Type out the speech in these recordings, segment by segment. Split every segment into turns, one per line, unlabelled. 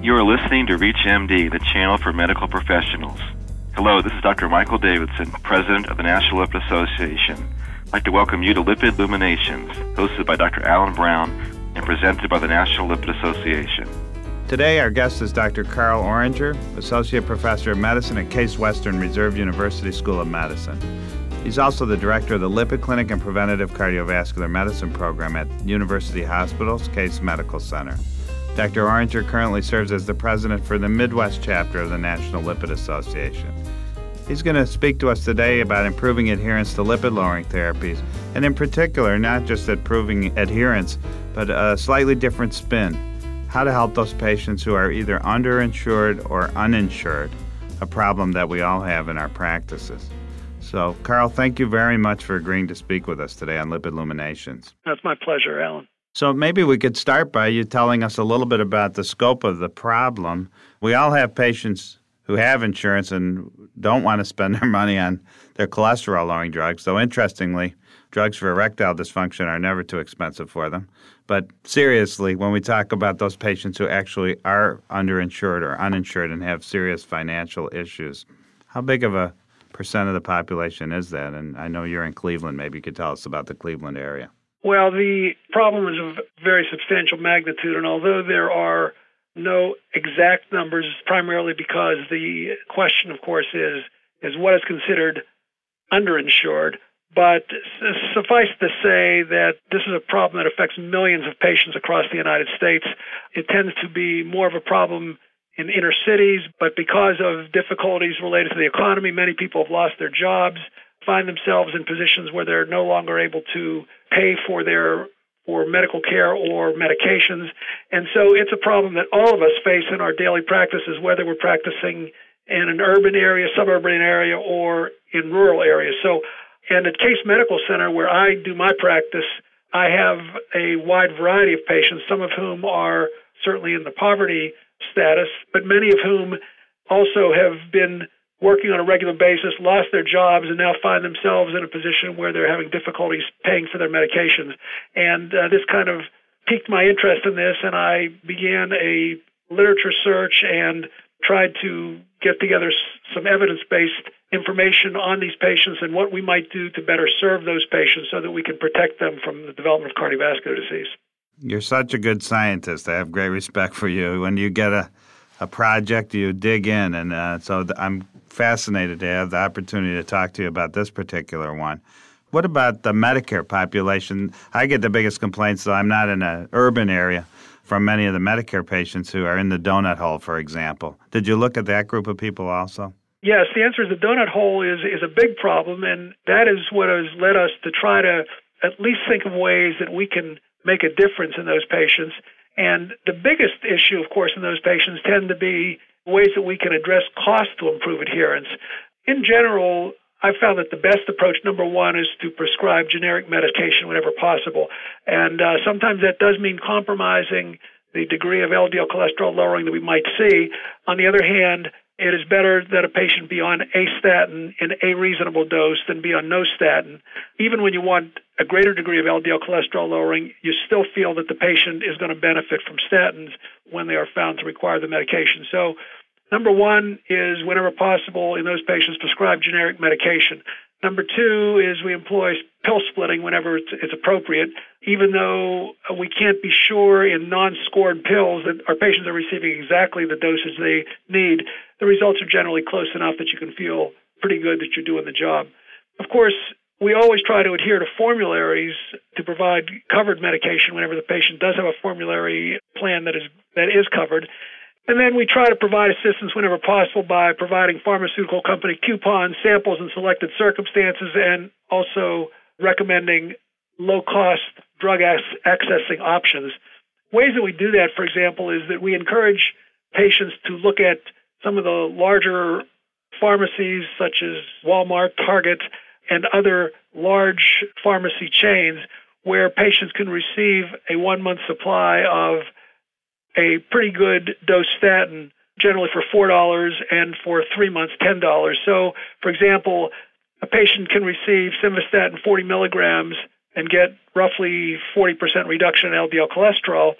You are listening to ReachMD, the channel for medical professionals. Hello, this is Dr. Michael Davidson, President of the National Lipid Association. I'd like to welcome you to Lipid Illuminations, hosted by Dr. Alan Brown and presented by the National Lipid Association.
Today, our guest is Dr. Carl Orringer, Associate Professor of Medicine at Case Western Reserve University School of Medicine. He's also the director of the Lipid Clinic and Preventative Cardiovascular Medicine Program at University Hospitals Case Medical Center. Dr. Orringer currently serves as the president for the Midwest chapter of the National Lipid Association. He's going to speak to us today about improving adherence to lipid lowering therapies, and in particular, not just improving adherence, but a slightly different spin how to help those patients who are either underinsured or uninsured, a problem that we all have in our practices. So, Carl, thank you very much for agreeing to speak with us today on Lipid Illuminations.
That's my pleasure, Alan.
So maybe we could start by you telling us a little bit about the scope of the problem. We all have patients who have insurance and don't want to spend their money on their cholesterol lowering drugs. Though interestingly, drugs for erectile dysfunction are never too expensive for them. But seriously, when we talk about those patients who actually are underinsured or uninsured and have serious financial issues, how big of a percent of the population is that? And I know you're in Cleveland. Maybe you could tell us about the Cleveland area.
Well, the problem is of very substantial magnitude, and although there are no exact numbers, primarily because the question, of course, is is what is considered underinsured. But suffice to say that this is a problem that affects millions of patients across the United States. It tends to be more of a problem in inner cities, but because of difficulties related to the economy, many people have lost their jobs find themselves in positions where they're no longer able to pay for their for medical care or medications. And so it's a problem that all of us face in our daily practices, whether we're practicing in an urban area, suburban area, or in rural areas. So, and at Case Medical Center, where I do my practice, I have a wide variety of patients, some of whom are certainly in the poverty status, but many of whom also have been working on a regular basis, lost their jobs, and now find themselves in a position where they're having difficulties paying for their medications. And uh, this kind of piqued my interest in this, and I began a literature search and tried to get together some evidence based information on these patients and what we might do to better serve those patients so that we can protect them from the development of cardiovascular disease.
You're such a good scientist. I have great respect for you. When you get a a project, you dig in, and uh, so I'm fascinated to have the opportunity to talk to you about this particular one. What about the Medicare population? I get the biggest complaints, though I'm not in an urban area, from many of the Medicare patients who are in the donut hole, for example. Did you look at that group of people also?
Yes, the answer is the donut hole is, is a big problem, and that is what has led us to try to at least think of ways that we can make a difference in those patients. And the biggest issue, of course, in those patients tend to be ways that we can address cost to improve adherence. In general, I've found that the best approach, number one, is to prescribe generic medication whenever possible. And uh, sometimes that does mean compromising the degree of LDL cholesterol lowering that we might see. On the other hand, it is better that a patient be on a statin in a reasonable dose than be on no statin. Even when you want a greater degree of LDL cholesterol lowering, you still feel that the patient is going to benefit from statins when they are found to require the medication. So, number one is whenever possible in those patients, prescribe generic medication. Number two is we employ pill splitting whenever it's, it's, appropriate, even though we can't be sure in non scored pills that our patients are receiving exactly the dosage they need. The results are generally close enough that you can feel pretty good that you're doing the job. Of course, we always try to adhere to formularies to provide covered medication whenever the patient does have a formulary plan that is that is covered. And then we try to provide assistance whenever possible by providing pharmaceutical company coupons, samples in selected circumstances, and also recommending low cost drug accessing options. Ways that we do that, for example, is that we encourage patients to look at some of the larger pharmacies such as Walmart, Target, and other large pharmacy chains where patients can receive a one month supply of a pretty good dose statin, generally for $4 and for three months, $10. So, for example, a patient can receive simvastatin 40 milligrams and get roughly 40% reduction in LDL cholesterol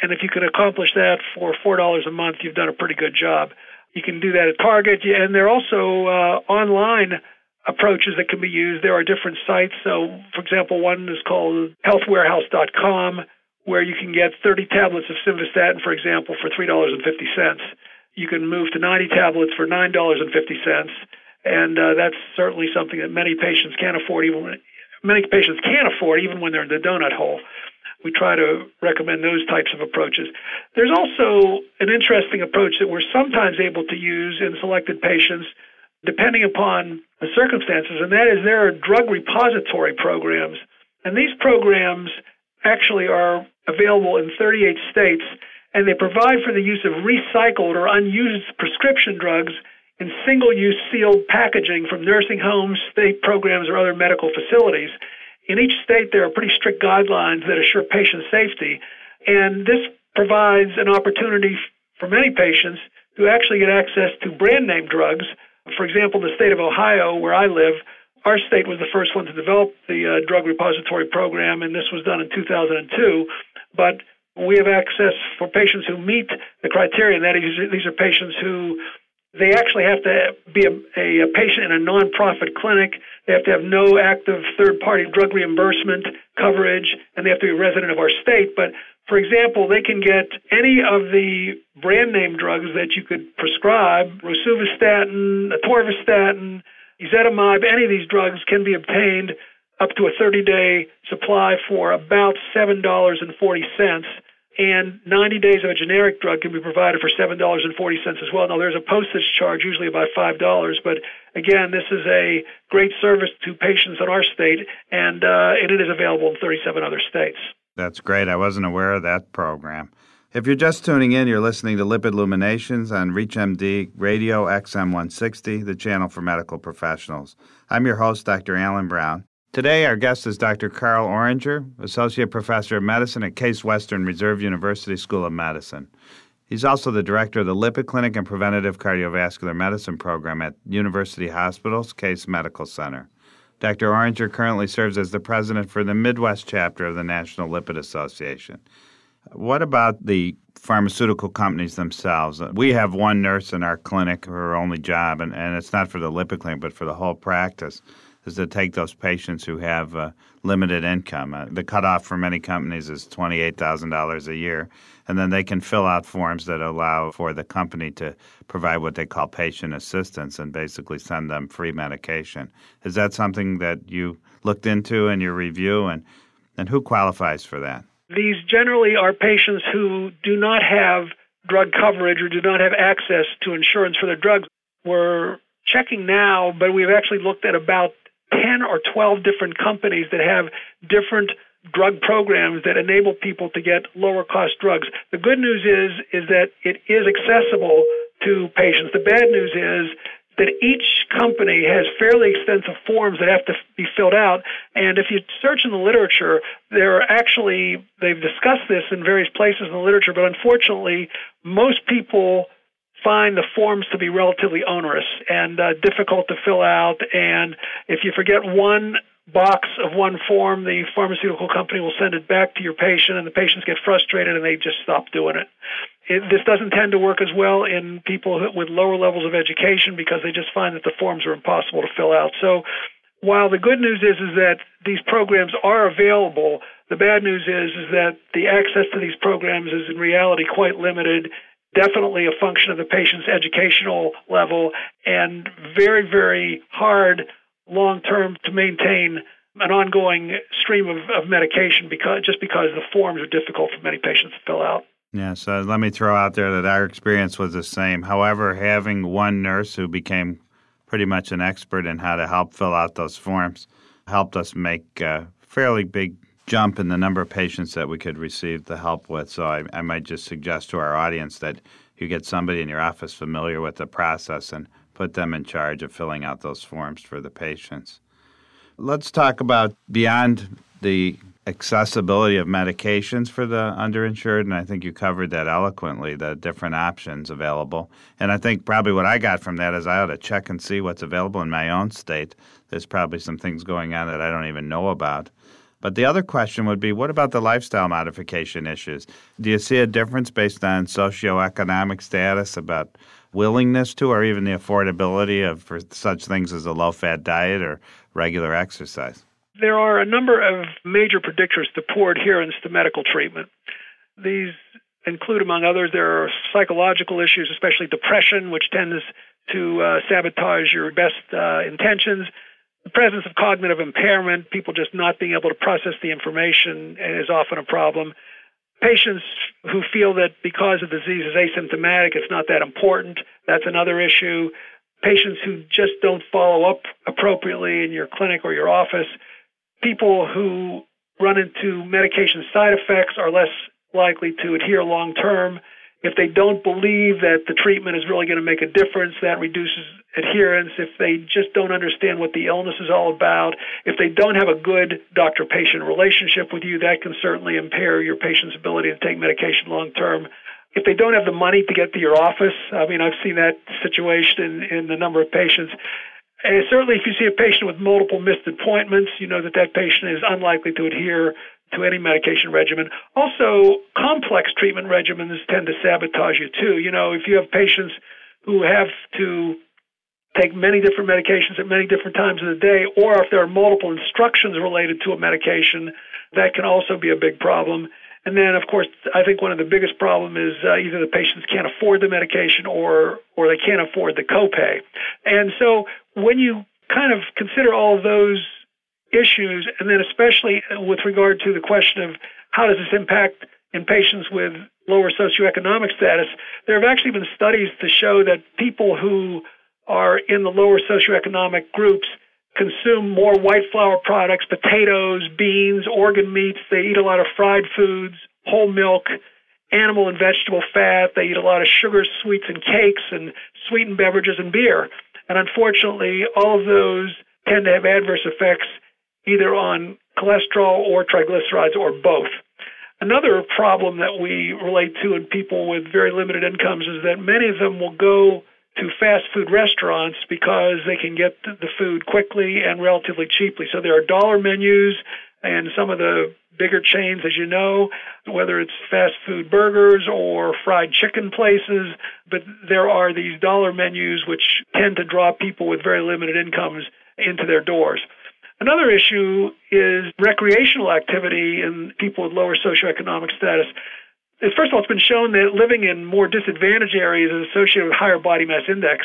And if you can accomplish that for $4 a month, you've done a pretty good job. You can do that at Target, and there are also uh, online approaches that can be used. There are different sites. So, for example, one is called healthwarehouse.com, where you can get 30 tablets of simvastatin, for example, for $3.50. You can move to 90 tablets for $9.50. And uh, that's certainly something that many patients can't afford, even when, many patients can't afford, even when they're in the donut hole. We try to recommend those types of approaches. There's also an interesting approach that we're sometimes able to use in selected patients, depending upon the circumstances, and that is there are drug repository programs. And these programs actually are available in 38 states, and they provide for the use of recycled or unused prescription drugs in single use sealed packaging from nursing homes, state programs, or other medical facilities. In each state, there are pretty strict guidelines that assure patient safety, and this provides an opportunity for many patients to actually get access to brand name drugs. For example, the state of Ohio, where I live, our state was the first one to develop the uh, drug repository program, and this was done in 2002. But we have access for patients who meet the criteria. And that is, these are patients who they actually have to be a, a, patient in a nonprofit clinic. They have to have no active third party drug reimbursement coverage, and they have to be a resident of our state. But for example, they can get any of the brand name drugs that you could prescribe, rosuvastatin, atorvastatin, ezetimibe, any of these drugs can be obtained up to a 30 day supply for about $7.40 and 90 days of a generic drug can be provided for $7.40 as well. Now, there's a postage charge, usually about $5, but again, this is a great service to patients in our state, and, uh, and it is available in 37 other states.
That's great. I wasn't aware of that program. If you're just tuning in, you're listening to Lipid Illuminations on ReachMD Radio XM160, the channel for medical professionals. I'm your host, Dr. Alan Brown. Today, our guest is Dr. Carl Orringer, Associate Professor of Medicine at Case Western Reserve University School of Medicine. He's also the director of the Lipid Clinic and Preventative Cardiovascular Medicine Program at University Hospitals Case Medical Center. Dr. Orringer currently serves as the president for the Midwest chapter of the National Lipid Association. What about the pharmaceutical companies themselves? We have one nurse in our clinic, her only job, and, and it's not for the lipid clinic, but for the whole practice is to take those patients who have uh, limited income. Uh, the cutoff for many companies is $28,000 a year, and then they can fill out forms that allow for the company to provide what they call patient assistance and basically send them free medication. Is that something that you looked into in your review, and, and who qualifies for that?
These generally are patients who do not have drug coverage or do not have access to insurance for their drugs. We're checking now, but we've actually looked at about 10 or 12 different companies that have different drug programs that enable people to get lower cost drugs. The good news is is that it is accessible to patients. The bad news is that each company has fairly extensive forms that have to be filled out. And if you search in the literature, there are actually, they've discussed this in various places in the literature, but unfortunately, most people find the forms to be relatively onerous and uh, difficult to fill out. And if you forget one box of one form, the pharmaceutical company will send it back to your patient, and the patients get frustrated and they just stop doing it. it this doesn't tend to work as well in people with lower levels of education because they just find that the forms are impossible to fill out. So while the good news is is that these programs are available, the bad news is is that the access to these programs is in reality quite limited definitely a function of the patient's educational level and very, very hard long term to maintain an ongoing stream of, of medication because just because the forms are difficult for many patients to fill out.
Yeah, so let me throw out there that our experience was the same. However, having one nurse who became pretty much an expert in how to help fill out those forms helped us make a fairly big jump in the number of patients that we could receive the help with. So I, I might just suggest to our audience that you get somebody in your office familiar with the process and put them in charge of filling out those forms for the patients. Let's talk about beyond the accessibility of medications for the underinsured, and I think you covered that eloquently, the different options available. And I think probably what I got from that is I ought to check and see what's available in my own state. There's probably some things going on that I don't even know about. But the other question would be what about the lifestyle modification issues? Do you see a difference based on socioeconomic status about willingness to or even the affordability of for such things as a low fat diet or regular exercise?
There are a number of major predictors to poor adherence to medical treatment. These include, among others, there are psychological issues, especially depression, which tends to uh, sabotage your best uh, intentions. The presence of cognitive impairment, people just not being able to process the information, is often a problem. Patients who feel that because the disease is asymptomatic, it's not that important, that's another issue. Patients who just don't follow up appropriately in your clinic or your office. People who run into medication side effects are less likely to adhere long term. If they don't believe that the treatment is really going to make a difference, that reduces adherence. If they just don't understand what the illness is all about, if they don't have a good doctor patient relationship with you, that can certainly impair your patient's ability to take medication long term. If they don't have the money to get to your office, I mean, I've seen that situation in, in the number of patients. And certainly, if you see a patient with multiple missed appointments, you know that that patient is unlikely to adhere to any medication regimen. Also, complex treatment regimens tend to sabotage you too. You know, if you have patients who have to take many different medications at many different times of the day, or if there are multiple instructions related to a medication, that can also be a big problem. And then, of course, I think one of the biggest problems is uh, either the patients can't afford the medication or or they can't afford the copay. And so, when you kind of consider all of those issues, and then especially with regard to the question of how does this impact in patients with lower socioeconomic status, there have actually been studies to show that people who are in the lower socioeconomic groups consume more white flour products, potatoes, beans, organ meats. They eat a lot of fried foods, whole milk, animal and vegetable fat. They eat a lot of sugars, sweets, and cakes, and sweetened beverages and beer. And unfortunately, all of those tend to have adverse effects either on cholesterol or triglycerides or both. Another problem that we relate to in people with very limited incomes is that many of them will go to fast food restaurants because they can get the food quickly and relatively cheaply. So there are dollar menus and some of the bigger chains, as you know, whether it's fast food burgers or fried chicken places, but there are these dollar menus which tend to draw people with very limited incomes into their doors. Another issue is recreational activity in people with lower socioeconomic status. First of all, it's been shown that living in more disadvantaged areas is associated with higher body mass index.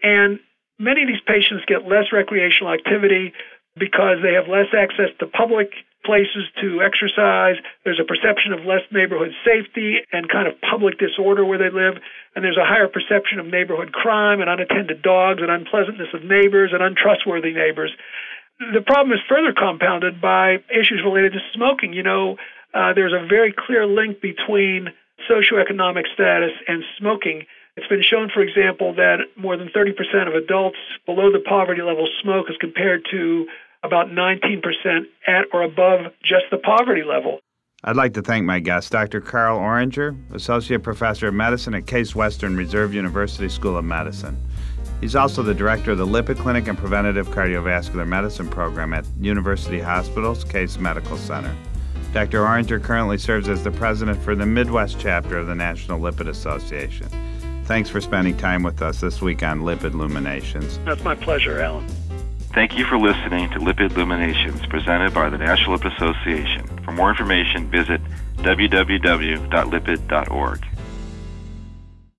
And many of these patients get less recreational activity because they have less access to public places to exercise. There's a perception of less neighborhood safety and kind of public disorder where they live. And there's a higher perception of neighborhood crime and unattended dogs and unpleasantness of neighbors and untrustworthy neighbors the problem is further compounded by issues related to smoking. You know, uh, there's a very clear link between socioeconomic status and smoking. It's been shown, for example, that more than 30% of adults below the poverty level smoke as compared to about 19% at or above just the poverty level.
I'd like to thank my guest, Dr. Carl Orringer, Associate Professor of Medicine at Case Western Reserve University School of Medicine. He's also the director of the Lipid Clinic and Preventative Cardiovascular Medicine Program at University Hospitals Case Medical Center. Dr. Orringer currently serves as the president for the Midwest chapter of the National Lipid Association. Thanks for spending time with us this week on Lipid Luminations.
That's my pleasure, Alan.
Thank you for listening to Lipid Luminations presented by the National Lipid Association. For more information, visit www.lipid.org.